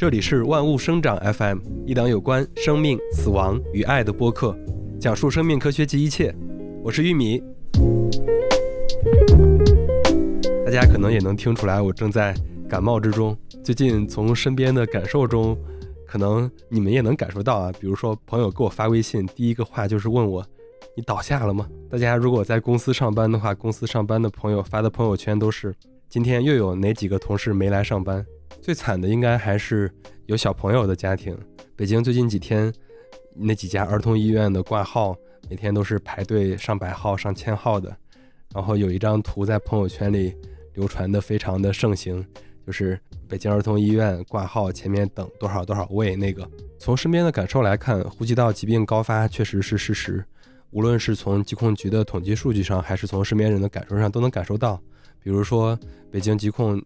这里是万物生长 FM，一档有关生命、死亡与爱的播客，讲述生命科学及一切。我是玉米。大家可能也能听出来，我正在感冒之中。最近从身边的感受中，可能你们也能感受到啊。比如说，朋友给我发微信，第一个话就是问我：“你倒下了吗？”大家如果在公司上班的话，公司上班的朋友发的朋友圈都是：“今天又有哪几个同事没来上班？”最惨的应该还是有小朋友的家庭。北京最近几天，那几家儿童医院的挂号，每天都是排队上百号、上千号的。然后有一张图在朋友圈里流传的非常的盛行，就是北京儿童医院挂号前面等多少多少位那个。从身边的感受来看，呼吸道疾病高发确实是事实。无论是从疾控局的统计数据上，还是从身边人的感受上，都能感受到。比如说，北京疾控。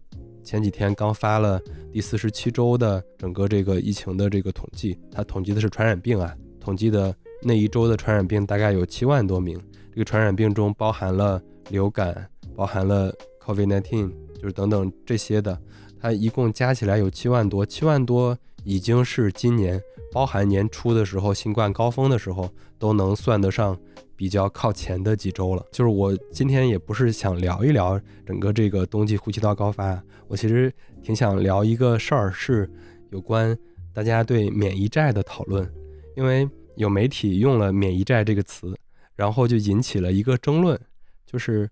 前几天刚发了第四十七周的整个这个疫情的这个统计，它统计的是传染病啊，统计的那一周的传染病大概有七万多名。这个传染病中包含了流感，包含了 COVID-19，就是等等这些的，它一共加起来有七万多，七万多已经是今年包含年初的时候新冠高峰的时候都能算得上。比较靠前的几周了，就是我今天也不是想聊一聊整个这个冬季呼吸道高发，我其实挺想聊一个事儿，是有关大家对免疫债的讨论，因为有媒体用了免疫债这个词，然后就引起了一个争论，就是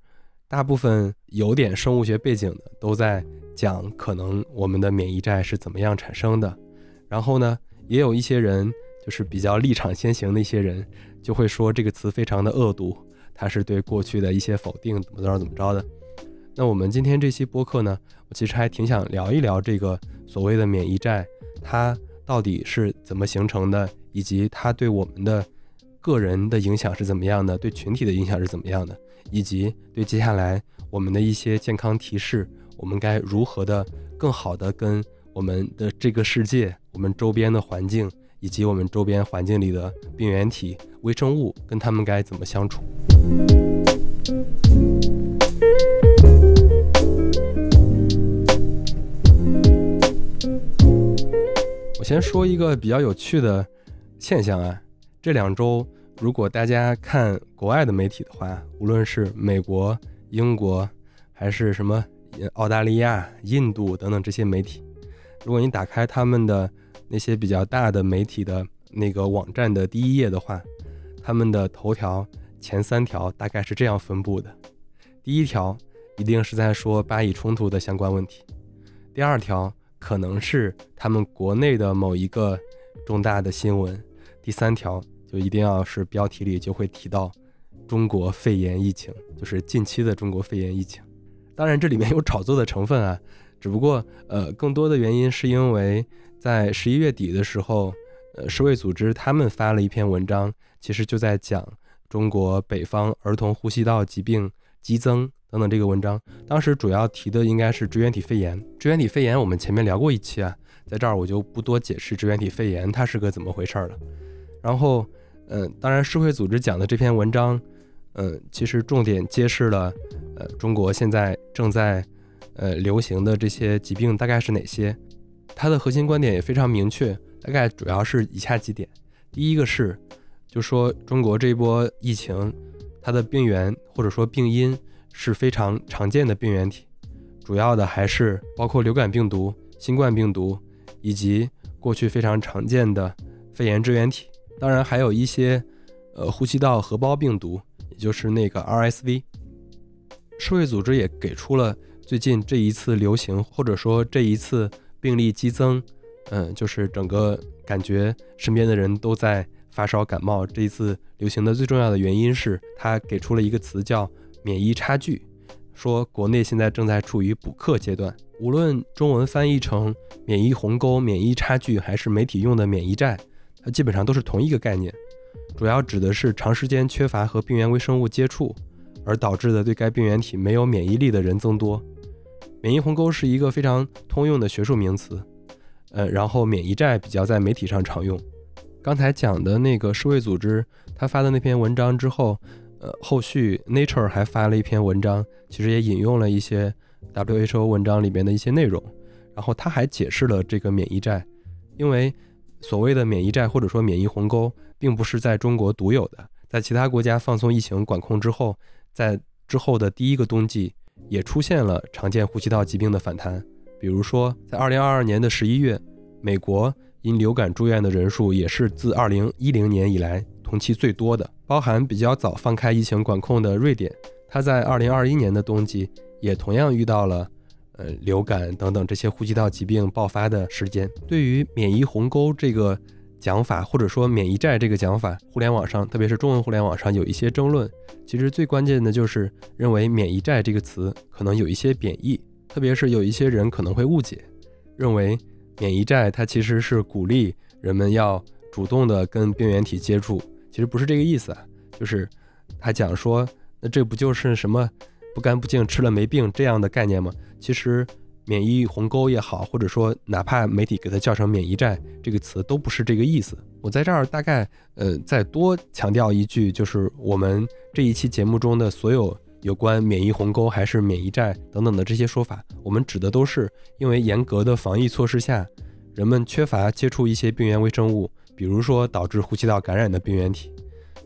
大部分有点生物学背景的都在讲可能我们的免疫债是怎么样产生的，然后呢，也有一些人就是比较立场先行的一些人。就会说这个词非常的恶毒，它是对过去的一些否定，怎么着怎么着的。那我们今天这期播客呢，我其实还挺想聊一聊这个所谓的免疫债，它到底是怎么形成的，以及它对我们的个人的影响是怎么样的，对群体的影响是怎么样的，以及对接下来我们的一些健康提示，我们该如何的更好的跟我们的这个世界，我们周边的环境。以及我们周边环境里的病原体、微生物，跟它们该怎么相处？我先说一个比较有趣的现象啊，这两周如果大家看国外的媒体的话，无论是美国、英国，还是什么澳大利亚、印度等等这些媒体，如果你打开他们的。那些比较大的媒体的那个网站的第一页的话，他们的头条前三条大概是这样分布的：第一条一定是在说巴以冲突的相关问题；第二条可能是他们国内的某一个重大的新闻；第三条就一定要是标题里就会提到中国肺炎疫情，就是近期的中国肺炎疫情。当然这里面有炒作的成分啊，只不过呃更多的原因是因为。在十一月底的时候，呃，世卫组织他们发了一篇文章，其实就在讲中国北方儿童呼吸道疾病激增等等。这个文章当时主要提的应该是支原体肺炎。支原体肺炎我们前面聊过一期啊，在这儿我就不多解释支原体肺炎它是个怎么回事了。然后，嗯，当然世卫组织讲的这篇文章，嗯，其实重点揭示了，呃，中国现在正在，呃，流行的这些疾病大概是哪些。它的核心观点也非常明确，大概主要是以下几点：第一个是，就说中国这一波疫情，它的病原或者说病因是非常常见的病原体，主要的还是包括流感病毒、新冠病毒以及过去非常常见的肺炎支原体，当然还有一些呃呼吸道合胞病毒，也就是那个 RSV。世卫组织也给出了最近这一次流行或者说这一次。病例激增，嗯，就是整个感觉身边的人都在发烧感冒。这一次流行的最重要的原因是，他给出了一个词叫“免疫差距”，说国内现在正在处于补课阶段。无论中文翻译成“免疫鸿沟”“免疫差距”，还是媒体用的“免疫债”，它基本上都是同一个概念，主要指的是长时间缺乏和病原微生物接触而导致的对该病原体没有免疫力的人增多。免疫鸿沟是一个非常通用的学术名词，呃，然后免疫债比较在媒体上常用。刚才讲的那个世卫组织他发的那篇文章之后，呃，后续 Nature 还发了一篇文章，其实也引用了一些 WHO 文章里边的一些内容。然后他还解释了这个免疫债，因为所谓的免疫债或者说免疫鸿沟，并不是在中国独有的，在其他国家放松疫情管控之后，在之后的第一个冬季，也出现了常见呼吸道疾病的反弹。比如说，在二零二二年的十一月，美国因流感住院的人数也是自二零一零年以来同期最多的。包含比较早放开疫情管控的瑞典，它在二零二一年的冬季也同样遇到了呃流感等等这些呼吸道疾病爆发的时间。对于免疫鸿沟这个讲法，或者说免疫债这个讲法，互联网上，特别是中文互联网上有一些争论。其实最关键的就是认为免疫债这个词可能有一些贬义。特别是有一些人可能会误解，认为免疫债它其实是鼓励人们要主动的跟病原体接触，其实不是这个意思啊，就是他讲说，那这不就是什么不干不净吃了没病这样的概念吗？其实免疫鸿沟也好，或者说哪怕媒体给它叫成免疫债这个词，都不是这个意思。我在这儿大概呃再多强调一句，就是我们这一期节目中的所有。有关免疫鸿沟还是免疫债等等的这些说法，我们指的都是因为严格的防疫措施下，人们缺乏接触一些病原微生物，比如说导致呼吸道感染的病原体，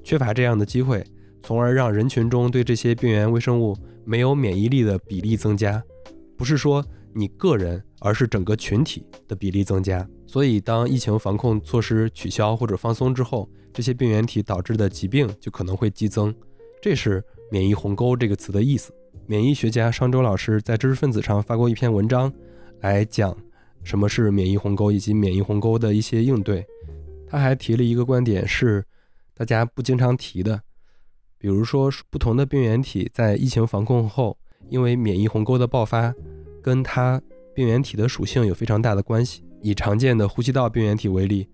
缺乏这样的机会，从而让人群中对这些病原微生物没有免疫力的比例增加。不是说你个人，而是整个群体的比例增加。所以，当疫情防控措施取消或者放松之后，这些病原体导致的疾病就可能会激增。这是。免疫鸿沟这个词的意思，免疫学家商周老师在知识分子上发过一篇文章，来讲什么是免疫鸿沟以及免疫鸿沟的一些应对。他还提了一个观点，是大家不经常提的，比如说不同的病原体在疫情防控后，因为免疫鸿沟的爆发，跟它病原体的属性有非常大的关系。以常见的呼吸道病原体为例，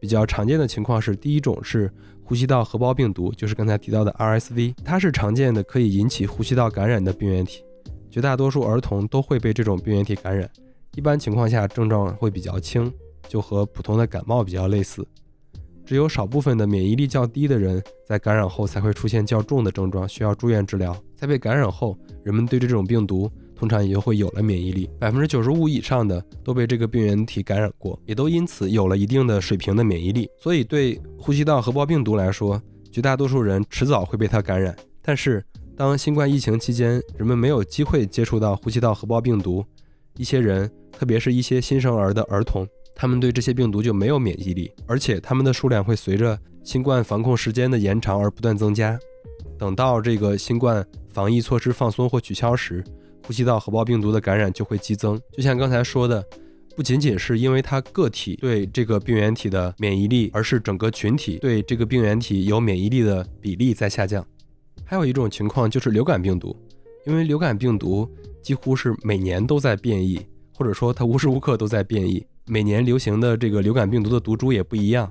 比较常见的情况是，第一种是。呼吸道合胞病毒就是刚才提到的 RSV，它是常见的可以引起呼吸道感染的病原体，绝大多数儿童都会被这种病原体感染。一般情况下症状会比较轻，就和普通的感冒比较类似。只有少部分的免疫力较低的人在感染后才会出现较重的症状，需要住院治疗。在被感染后，人们对这种病毒。通常也就会有了免疫力，百分之九十五以上的都被这个病原体感染过，也都因此有了一定的水平的免疫力。所以对呼吸道合胞病毒来说，绝大多数人迟早会被它感染。但是当新冠疫情期间，人们没有机会接触到呼吸道合胞病毒，一些人，特别是一些新生儿的儿童，他们对这些病毒就没有免疫力，而且他们的数量会随着新冠防控时间的延长而不断增加。等到这个新冠防疫措施放松或取消时，呼吸道合胞病毒的感染就会激增，就像刚才说的，不仅仅是因为它个体对这个病原体的免疫力，而是整个群体对这个病原体有免疫力的比例在下降。还有一种情况就是流感病毒，因为流感病毒几乎是每年都在变异，或者说它无时无刻都在变异，每年流行的这个流感病毒的毒株也不一样，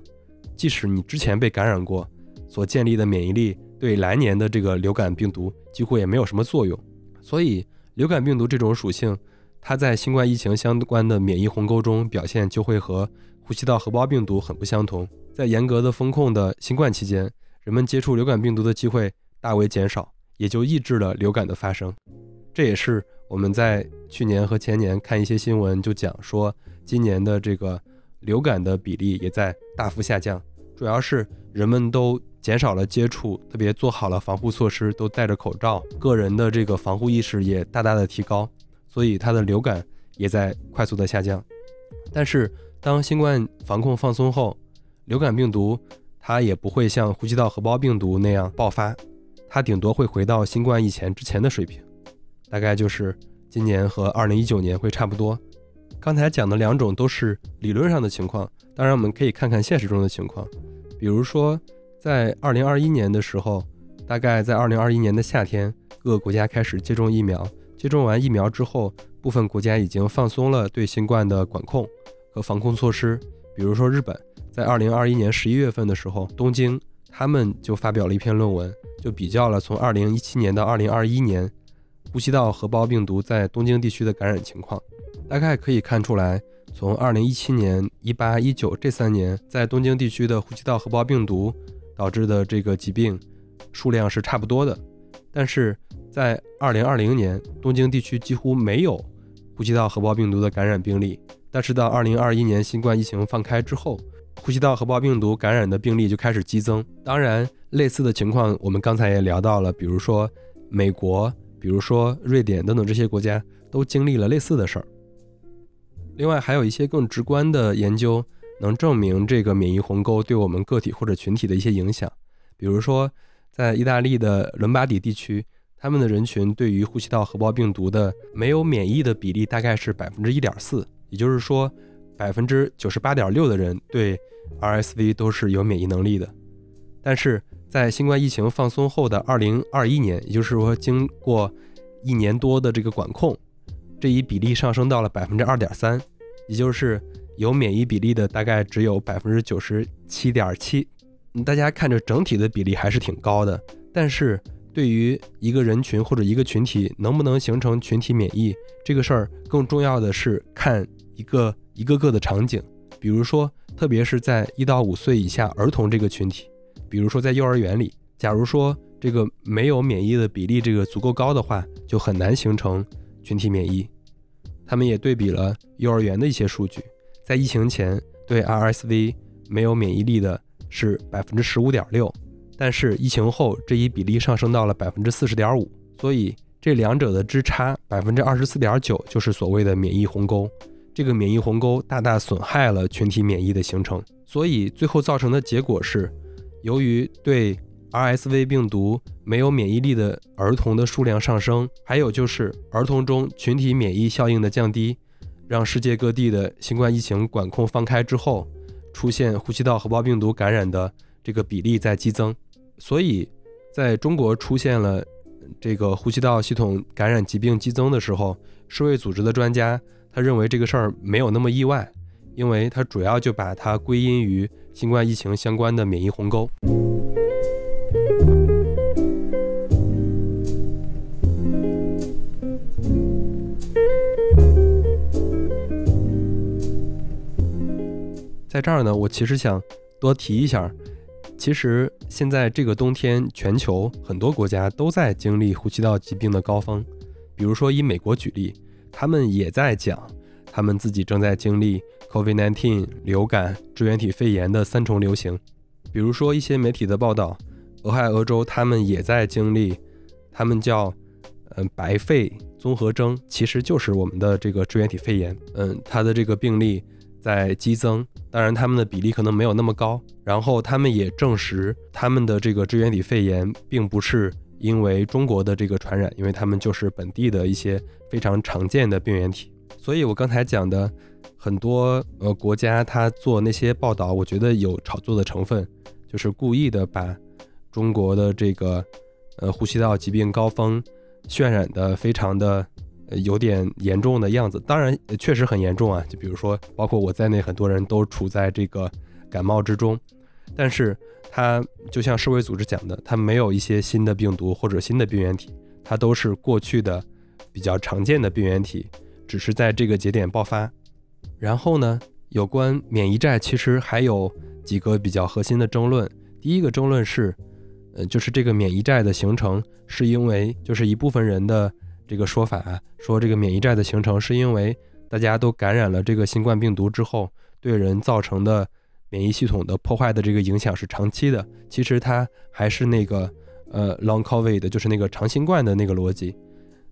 即使你之前被感染过，所建立的免疫力对来年的这个流感病毒几乎也没有什么作用，所以。流感病毒这种属性，它在新冠疫情相关的免疫鸿沟中表现就会和呼吸道合胞病毒很不相同。在严格的风控的新冠期间，人们接触流感病毒的机会大为减少，也就抑制了流感的发生。这也是我们在去年和前年看一些新闻就讲说，今年的这个流感的比例也在大幅下降，主要是人们都。减少了接触，特别做好了防护措施，都戴着口罩，个人的这个防护意识也大大的提高，所以它的流感也在快速的下降。但是当新冠防控放松后，流感病毒它也不会像呼吸道合胞病毒那样爆发，它顶多会回到新冠疫前之前的水平，大概就是今年和二零一九年会差不多。刚才讲的两种都是理论上的情况，当然我们可以看看现实中的情况，比如说。在二零二一年的时候，大概在二零二一年的夏天，各个国家开始接种疫苗。接种完疫苗之后，部分国家已经放松了对新冠的管控和防控措施。比如说日本，在二零二一年十一月份的时候，东京他们就发表了一篇论文，就比较了从二零一七年到二零二一年呼吸道合胞病毒在东京地区的感染情况。大概可以看出来，从二零一七年、一八、一九这三年，在东京地区的呼吸道合胞病毒。导致的这个疾病数量是差不多的，但是在二零二零年，东京地区几乎没有呼吸道合胞病毒的感染病例，但是到二零二一年新冠疫情放开之后，呼吸道合胞病毒感染的病例就开始激增。当然，类似的情况我们刚才也聊到了，比如说美国，比如说瑞典等等这些国家都经历了类似的事儿。另外，还有一些更直观的研究能证明这个免疫鸿沟对我们个体或者群体的一些影响。比如说，在意大利的伦巴底地区，他们的人群对于呼吸道合胞病毒的没有免疫的比例大概是百分之一点四，也就是说，百分之九十八点六的人对 RSV 都是有免疫能力的。但是在新冠疫情放松后的二零二一年，也就是说经过一年多的这个管控，这一比例上升到了百分之二点三，也就是有免疫比例的大概只有百分之九十七点七。大家看着整体的比例还是挺高的，但是对于一个人群或者一个群体能不能形成群体免疫这个事儿，更重要的是看一个一个个的场景。比如说，特别是在一到五岁以下儿童这个群体，比如说在幼儿园里，假如说这个没有免疫的比例这个足够高的话，就很难形成群体免疫。他们也对比了幼儿园的一些数据，在疫情前对 RSV 没有免疫力的。是百分之十五点六，但是疫情后这一比例上升到了百分之四十点五，所以这两者的之差百分之二十四点九就是所谓的免疫鸿沟。这个免疫鸿沟大大损害了群体免疫的形成，所以最后造成的结果是，由于对 RSV 病毒没有免疫力的儿童的数量上升，还有就是儿童中群体免疫效应的降低，让世界各地的新冠疫情管控放开之后。出现呼吸道合胞病毒感染的这个比例在激增，所以在中国出现了这个呼吸道系统感染疾病激增的时候，世卫组织的专家他认为这个事儿没有那么意外，因为他主要就把它归因于新冠疫情相关的免疫鸿沟。在这儿呢，我其实想多提一下，其实现在这个冬天，全球很多国家都在经历呼吸道疾病的高峰。比如说以美国举例，他们也在讲，他们自己正在经历 COVID-19 流感、支原体肺炎的三重流行。比如说一些媒体的报道，俄亥俄州他们也在经历，他们叫嗯白肺综合征，其实就是我们的这个支原体肺炎。嗯，它的这个病例。在激增，当然他们的比例可能没有那么高。然后他们也证实，他们的这个支原体肺炎并不是因为中国的这个传染，因为他们就是本地的一些非常常见的病原体。所以我刚才讲的很多呃国家，他做那些报道，我觉得有炒作的成分，就是故意的把中国的这个呃呼吸道疾病高峰渲染的非常的。有点严重的样子，当然确实很严重啊。就比如说，包括我在内，很多人都处在这个感冒之中。但是它就像世卫组织讲的，它没有一些新的病毒或者新的病原体，它都是过去的比较常见的病原体，只是在这个节点爆发。然后呢，有关免疫债，其实还有几个比较核心的争论。第一个争论是，呃，就是这个免疫债的形成是因为就是一部分人的。这个说法啊说，这个免疫债的形成是因为大家都感染了这个新冠病毒之后，对人造成的免疫系统的破坏的这个影响是长期的。其实它还是那个呃 long covid，就是那个长新冠的那个逻辑。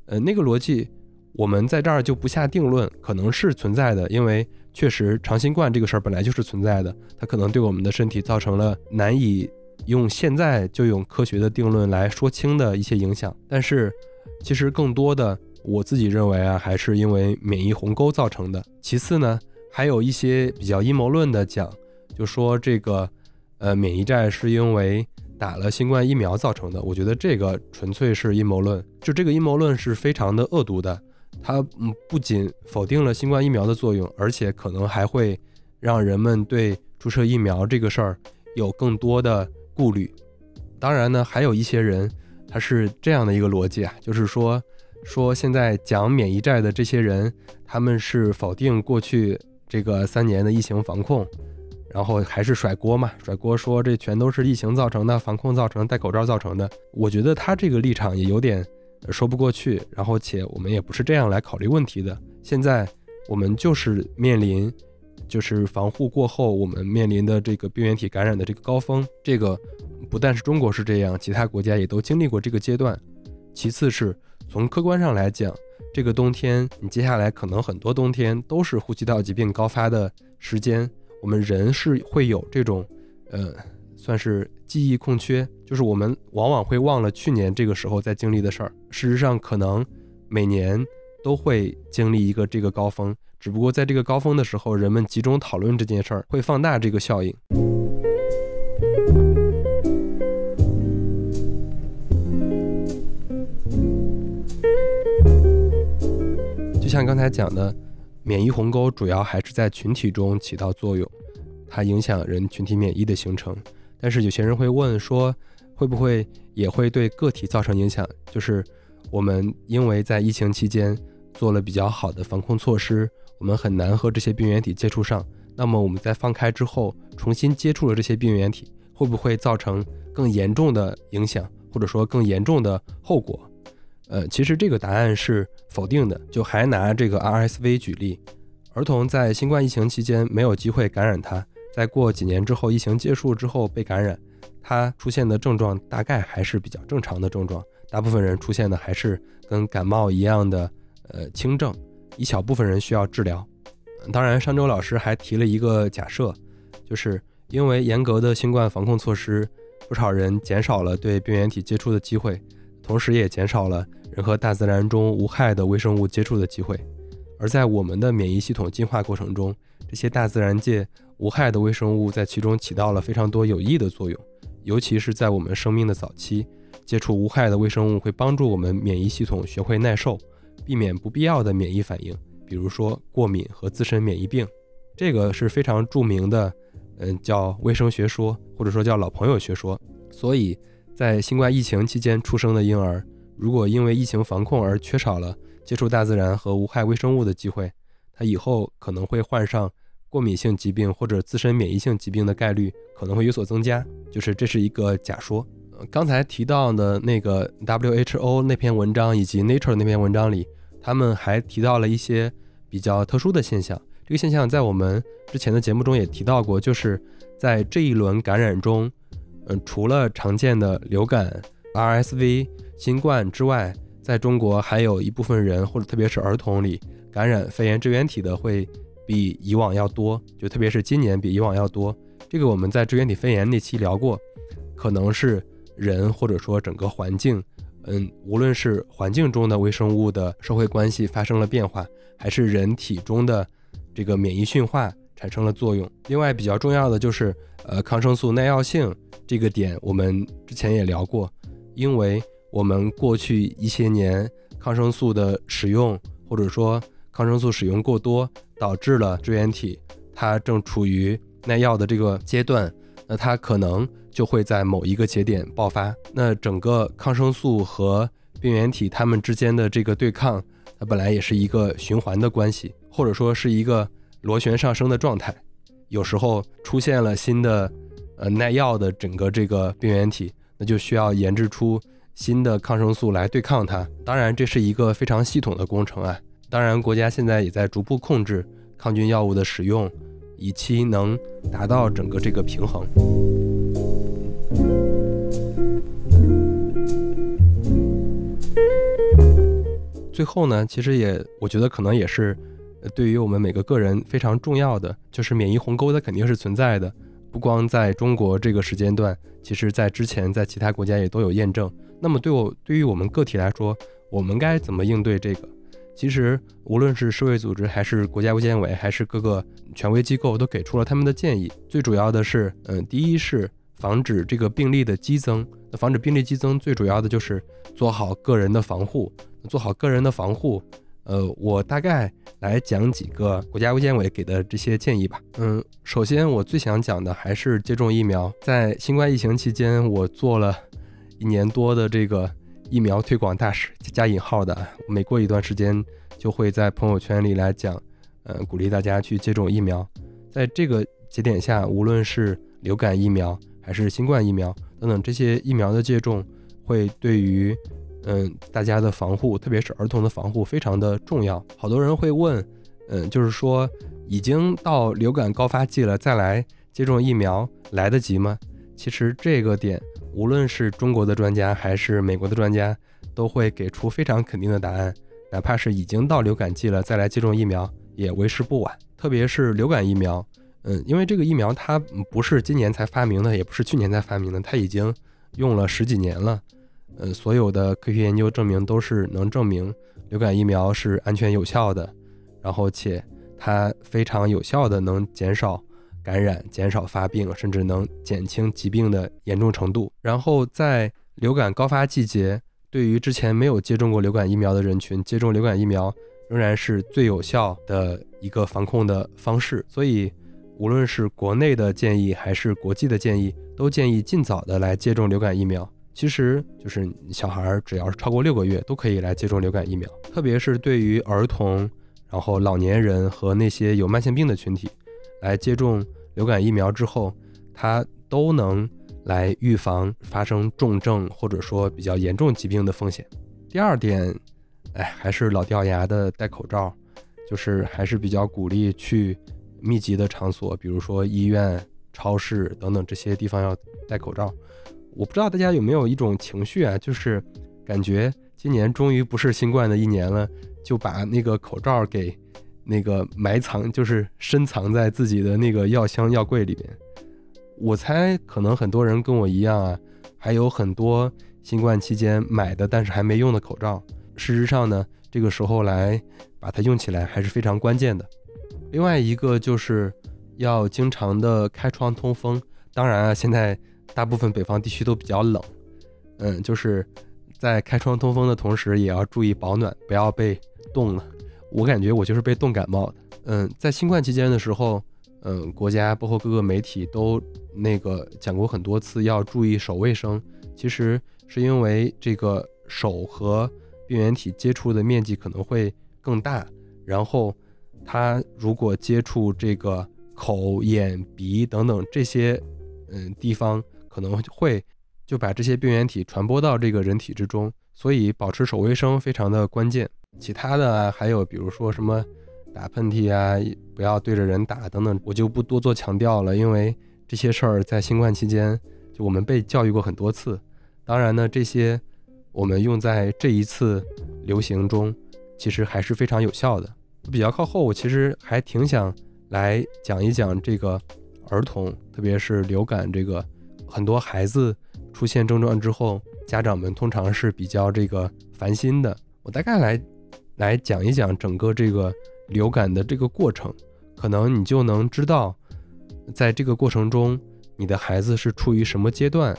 呃，那个逻辑我们在这儿就不下定论，可能是存在的，因为确实长新冠这个事儿本来就是存在的，它可能对我们的身体造成了难以用现在就用科学的定论来说清的一些影响，但是。其实更多的，我自己认为啊，还是因为免疫鸿沟造成的。其次呢，还有一些比较阴谋论的讲，就说这个，呃，免疫债是因为打了新冠疫苗造成的。我觉得这个纯粹是阴谋论，就这个阴谋论是非常的恶毒的。它嗯，不仅否定了新冠疫苗的作用，而且可能还会让人们对注射疫苗这个事儿有更多的顾虑。当然呢，还有一些人。它是这样的一个逻辑啊，就是说，说现在讲免疫债的这些人，他们是否定过去这个三年的疫情防控，然后还是甩锅嘛？甩锅说这全都是疫情造成的，防控造成，戴口罩造成的。我觉得他这个立场也有点说不过去。然后且我们也不是这样来考虑问题的。现在我们就是面临，就是防护过后我们面临的这个病原体感染的这个高峰。这个不但是中国是这样，其他国家也都经历过这个阶段。其次是从客观上来讲，这个冬天你接下来可能很多冬天都是呼吸道疾病高发的时间，我们人是会有这种，呃，算是记忆空缺，就是我们往往会忘了去年这个时候在经历的事儿。事实上，可能每年。都会经历一个这个高峰，只不过在这个高峰的时候，人们集中讨论这件事儿，会放大这个效应。像刚才讲的，免疫鸿沟主要还是在群体中起到作用，它影响人群体免疫的形成。但是有些人会问说，会不会也会对个体造成影响？就是我们因为在疫情期间。做了比较好的防控措施，我们很难和这些病原体接触上。那么我们在放开之后，重新接触了这些病原体，会不会造成更严重的影响，或者说更严重的后果？呃，其实这个答案是否定的。就还拿这个 RSV 举例，儿童在新冠疫情期间没有机会感染它，在过几年之后，疫情结束之后被感染，它出现的症状大概还是比较正常的症状，大部分人出现的还是跟感冒一样的。呃，轻症，一小部分人需要治疗。当然，上周老师还提了一个假设，就是因为严格的新冠防控措施，不少人减少了对病原体接触的机会，同时也减少了人和大自然中无害的微生物接触的机会。而在我们的免疫系统进化过程中，这些大自然界无害的微生物在其中起到了非常多有益的作用，尤其是在我们生命的早期，接触无害的微生物会帮助我们免疫系统学会耐受。避免不必要的免疫反应，比如说过敏和自身免疫病，这个是非常著名的，嗯，叫卫生学说，或者说叫老朋友学说。所以在新冠疫情期间出生的婴儿，如果因为疫情防控而缺少了接触大自然和无害微生物的机会，他以后可能会患上过敏性疾病或者自身免疫性疾病的概率可能会有所增加。就是这是一个假说。刚才提到的那个 WHO 那篇文章以及 Nature 那篇文章里。他们还提到了一些比较特殊的现象，这个现象在我们之前的节目中也提到过，就是在这一轮感染中，除了常见的流感、RSV、新冠之外，在中国还有一部分人或者特别是儿童里感染肺炎支原体的会比以往要多，就特别是今年比以往要多。这个我们在支原体肺炎那期聊过，可能是人或者说整个环境。嗯，无论是环境中的微生物的社会关系发生了变化，还是人体中的这个免疫驯化产生了作用。另外比较重要的就是，呃，抗生素耐药性这个点，我们之前也聊过。因为我们过去一些年抗生素的使用，或者说抗生素使用过多，导致了支原体它正处于耐药的这个阶段，那它可能。就会在某一个节点爆发。那整个抗生素和病原体它们之间的这个对抗，它本来也是一个循环的关系，或者说是一个螺旋上升的状态。有时候出现了新的呃耐药的整个这个病原体，那就需要研制出新的抗生素来对抗它。当然，这是一个非常系统的工程啊。当然，国家现在也在逐步控制抗菌药物的使用，以期能达到整个这个平衡。最后呢，其实也我觉得可能也是对于我们每个个人非常重要的，就是免疫鸿沟它肯定是存在的，不光在中国这个时间段，其实在之前在其他国家也都有验证。那么对我对于我们个体来说，我们该怎么应对这个？其实无论是世卫组织还是国家卫健委还是各个权威机构都给出了他们的建议。最主要的是，嗯，第一是。防止这个病例的激增，那防止病例激增最主要的就是做好个人的防护。做好个人的防护，呃，我大概来讲几个国家卫健委给的这些建议吧。嗯，首先我最想讲的还是接种疫苗。在新冠疫情期间，我做了一年多的这个疫苗推广大使（加引号的），每过一段时间就会在朋友圈里来讲，呃，鼓励大家去接种疫苗。在这个节点下，无论是流感疫苗，还是新冠疫苗等等这些疫苗的接种，会对于嗯大家的防护，特别是儿童的防护非常的重要。好多人会问，嗯，就是说已经到流感高发季了，再来接种疫苗来得及吗？其实这个点，无论是中国的专家还是美国的专家，都会给出非常肯定的答案。哪怕是已经到流感季了，再来接种疫苗也为时不晚。特别是流感疫苗，嗯，因为这个疫苗它不是今年才发明的，也不是去年才发明的，它已经用了十几年了。呃，所有的科学研究证明都是能证明流感疫苗是安全有效的，然后且它非常有效的能减少感染、减少发病，甚至能减轻疾病的严重程度。然后在流感高发季节，对于之前没有接种过流感疫苗的人群，接种流感疫苗仍然是最有效的一个防控的方式。所以，无论是国内的建议还是国际的建议，都建议尽早的来接种流感疫苗。其实就是小孩只要是超过六个月都可以来接种流感疫苗，特别是对于儿童、然后老年人和那些有慢性病的群体，来接种流感疫苗之后，它都能来预防发生重症或者说比较严重疾病的风险。第二点，哎，还是老掉牙的戴口罩，就是还是比较鼓励去密集的场所，比如说医院、超市等等这些地方要戴口罩。我不知道大家有没有一种情绪啊，就是感觉今年终于不是新冠的一年了，就把那个口罩给那个埋藏，就是深藏在自己的那个药箱药柜里边。我猜可能很多人跟我一样啊，还有很多新冠期间买的但是还没用的口罩。事实上呢，这个时候来把它用起来还是非常关键的。另外一个就是要经常的开窗通风。当然啊，现在。大部分北方地区都比较冷，嗯，就是在开窗通风的同时，也要注意保暖，不要被冻了。我感觉我就是被冻感冒的。嗯，在新冠期间的时候，嗯，国家包括各个媒体都那个讲过很多次要注意手卫生。其实是因为这个手和病原体接触的面积可能会更大，然后它如果接触这个口、眼、鼻等等这些嗯地方。可能会就把这些病原体传播到这个人体之中，所以保持手卫生非常的关键。其他的还有比如说什么打喷嚏啊，不要对着人打等等，我就不多做强调了，因为这些事儿在新冠期间就我们被教育过很多次。当然呢，这些我们用在这一次流行中，其实还是非常有效的。比较靠后，我其实还挺想来讲一讲这个儿童，特别是流感这个。很多孩子出现症状之后，家长们通常是比较这个烦心的。我大概来来讲一讲整个这个流感的这个过程，可能你就能知道，在这个过程中，你的孩子是处于什么阶段，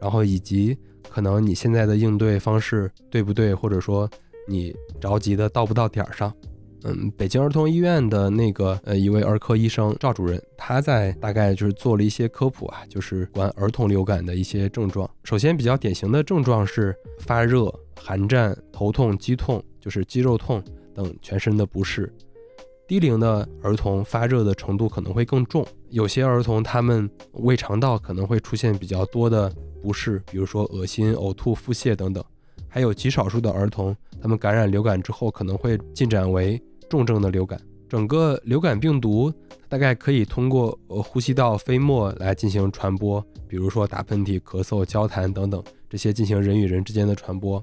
然后以及可能你现在的应对方式对不对，或者说你着急的到不到点儿上。嗯，北京儿童医院的那个呃一位儿科医生赵主任，他在大概就是做了一些科普啊，就是关儿童流感的一些症状。首先比较典型的症状是发热、寒战、头痛、肌痛，就是肌肉痛等全身的不适。低龄的儿童发热的程度可能会更重，有些儿童他们胃肠道可能会出现比较多的不适，比如说恶心、呕吐、腹泻等等。还有极少数的儿童，他们感染流感之后可能会进展为。重症的流感，整个流感病毒大概可以通过呃呼吸道飞沫来进行传播，比如说打喷嚏、咳嗽、交谈等等这些进行人与人之间的传播。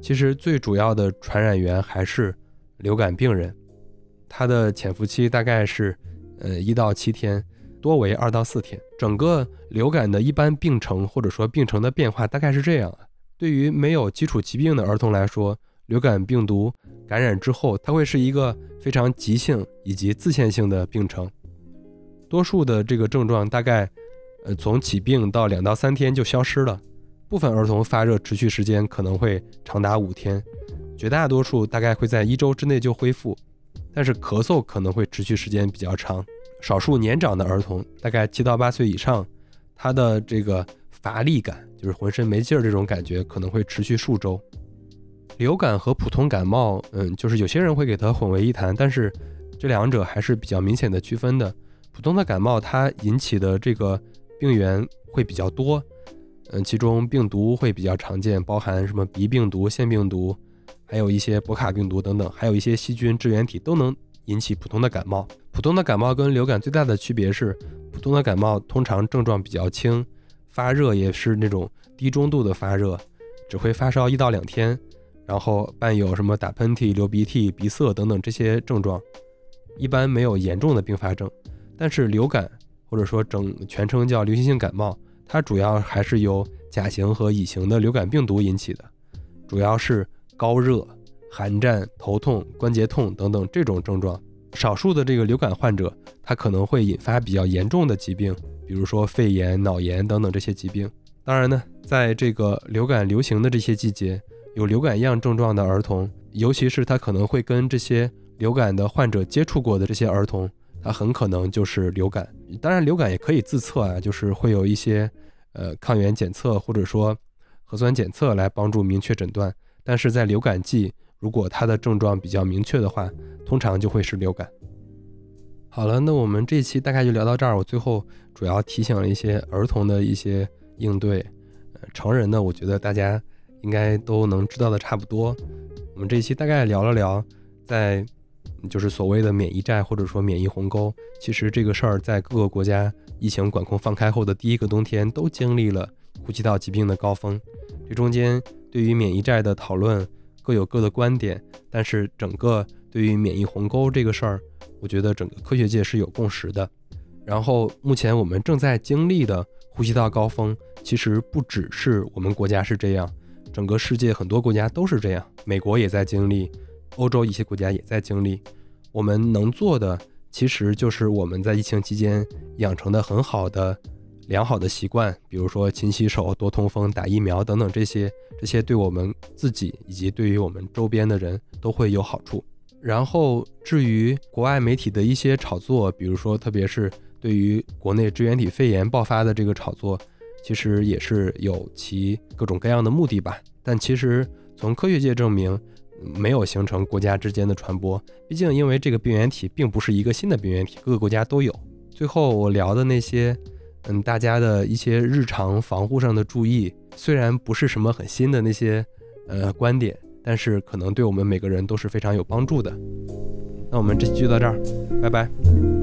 其实最主要的传染源还是流感病人，它的潜伏期大概是呃一到七天，多为二到四天。整个流感的一般病程或者说病程的变化大概是这样啊。对于没有基础疾病的儿童来说，流感病毒。感染之后，它会是一个非常急性以及自限性的病程。多数的这个症状大概，呃，从起病到两到三天就消失了。部分儿童发热持续时间可能会长达五天，绝大多数大概会在一周之内就恢复。但是咳嗽可能会持续时间比较长。少数年长的儿童，大概七到八岁以上，他的这个乏力感，就是浑身没劲儿这种感觉，可能会持续数周。流感和普通感冒，嗯，就是有些人会给它混为一谈，但是这两者还是比较明显的区分的。普通的感冒它引起的这个病原会比较多，嗯，其中病毒会比较常见，包含什么鼻病毒、腺病毒，还有一些博卡病毒等等，还有一些细菌、支原体都能引起普通的感冒。普通的感冒跟流感最大的区别是，普通的感冒通常症状比较轻，发热也是那种低中度的发热，只会发烧一到两天，然后伴有什么打喷嚏、流鼻涕、鼻塞等等这些症状，一般没有严重的并发症。但是流感或者说整全称叫流行性感冒，它主要还是由甲型和乙型的流感病毒引起的，主要是高热、寒战、头痛、关节痛等等这种症状。少数的这个流感患者，他可能会引发比较严重的疾病，比如说肺炎、脑炎等等这些疾病。当然呢，在这个流感流行的这些季节，有流感样症状的儿童，尤其是他可能会跟这些流感的患者接触过的这些儿童，他很可能就是流感。当然，流感也可以自测啊，就是会有一些呃抗原检测或者说核酸检测来帮助明确诊断。但是在流感季，如果他的症状比较明确的话，通常就会是流感。好了，那我们这一期大概就聊到这儿。我最后主要提醒了一些儿童的一些应对，呃，成人呢，我觉得大家应该都能知道的差不多。我们这一期大概聊了聊，在就是所谓的免疫债或者说免疫鸿沟，其实这个事儿在各个国家疫情管控放开后的第一个冬天都经历了呼吸道疾病的高峰。这中间对于免疫债的讨论。各有各的观点，但是整个对于免疫鸿沟这个事儿，我觉得整个科学界是有共识的。然后目前我们正在经历的呼吸道高峰，其实不只是我们国家是这样，整个世界很多国家都是这样，美国也在经历，欧洲一些国家也在经历。我们能做的，其实就是我们在疫情期间养成的很好的。良好的习惯，比如说勤洗手、多通风、打疫苗等等，这些这些对我们自己以及对于我们周边的人都会有好处。然后，至于国外媒体的一些炒作，比如说特别是对于国内支原体肺炎爆发的这个炒作，其实也是有其各种各样的目的吧。但其实从科学界证明，没有形成国家之间的传播。毕竟，因为这个病原体并不是一个新的病原体，各个国家都有。最后我聊的那些。嗯，大家的一些日常防护上的注意，虽然不是什么很新的那些呃观点，但是可能对我们每个人都是非常有帮助的。那我们这期就到这儿，拜拜。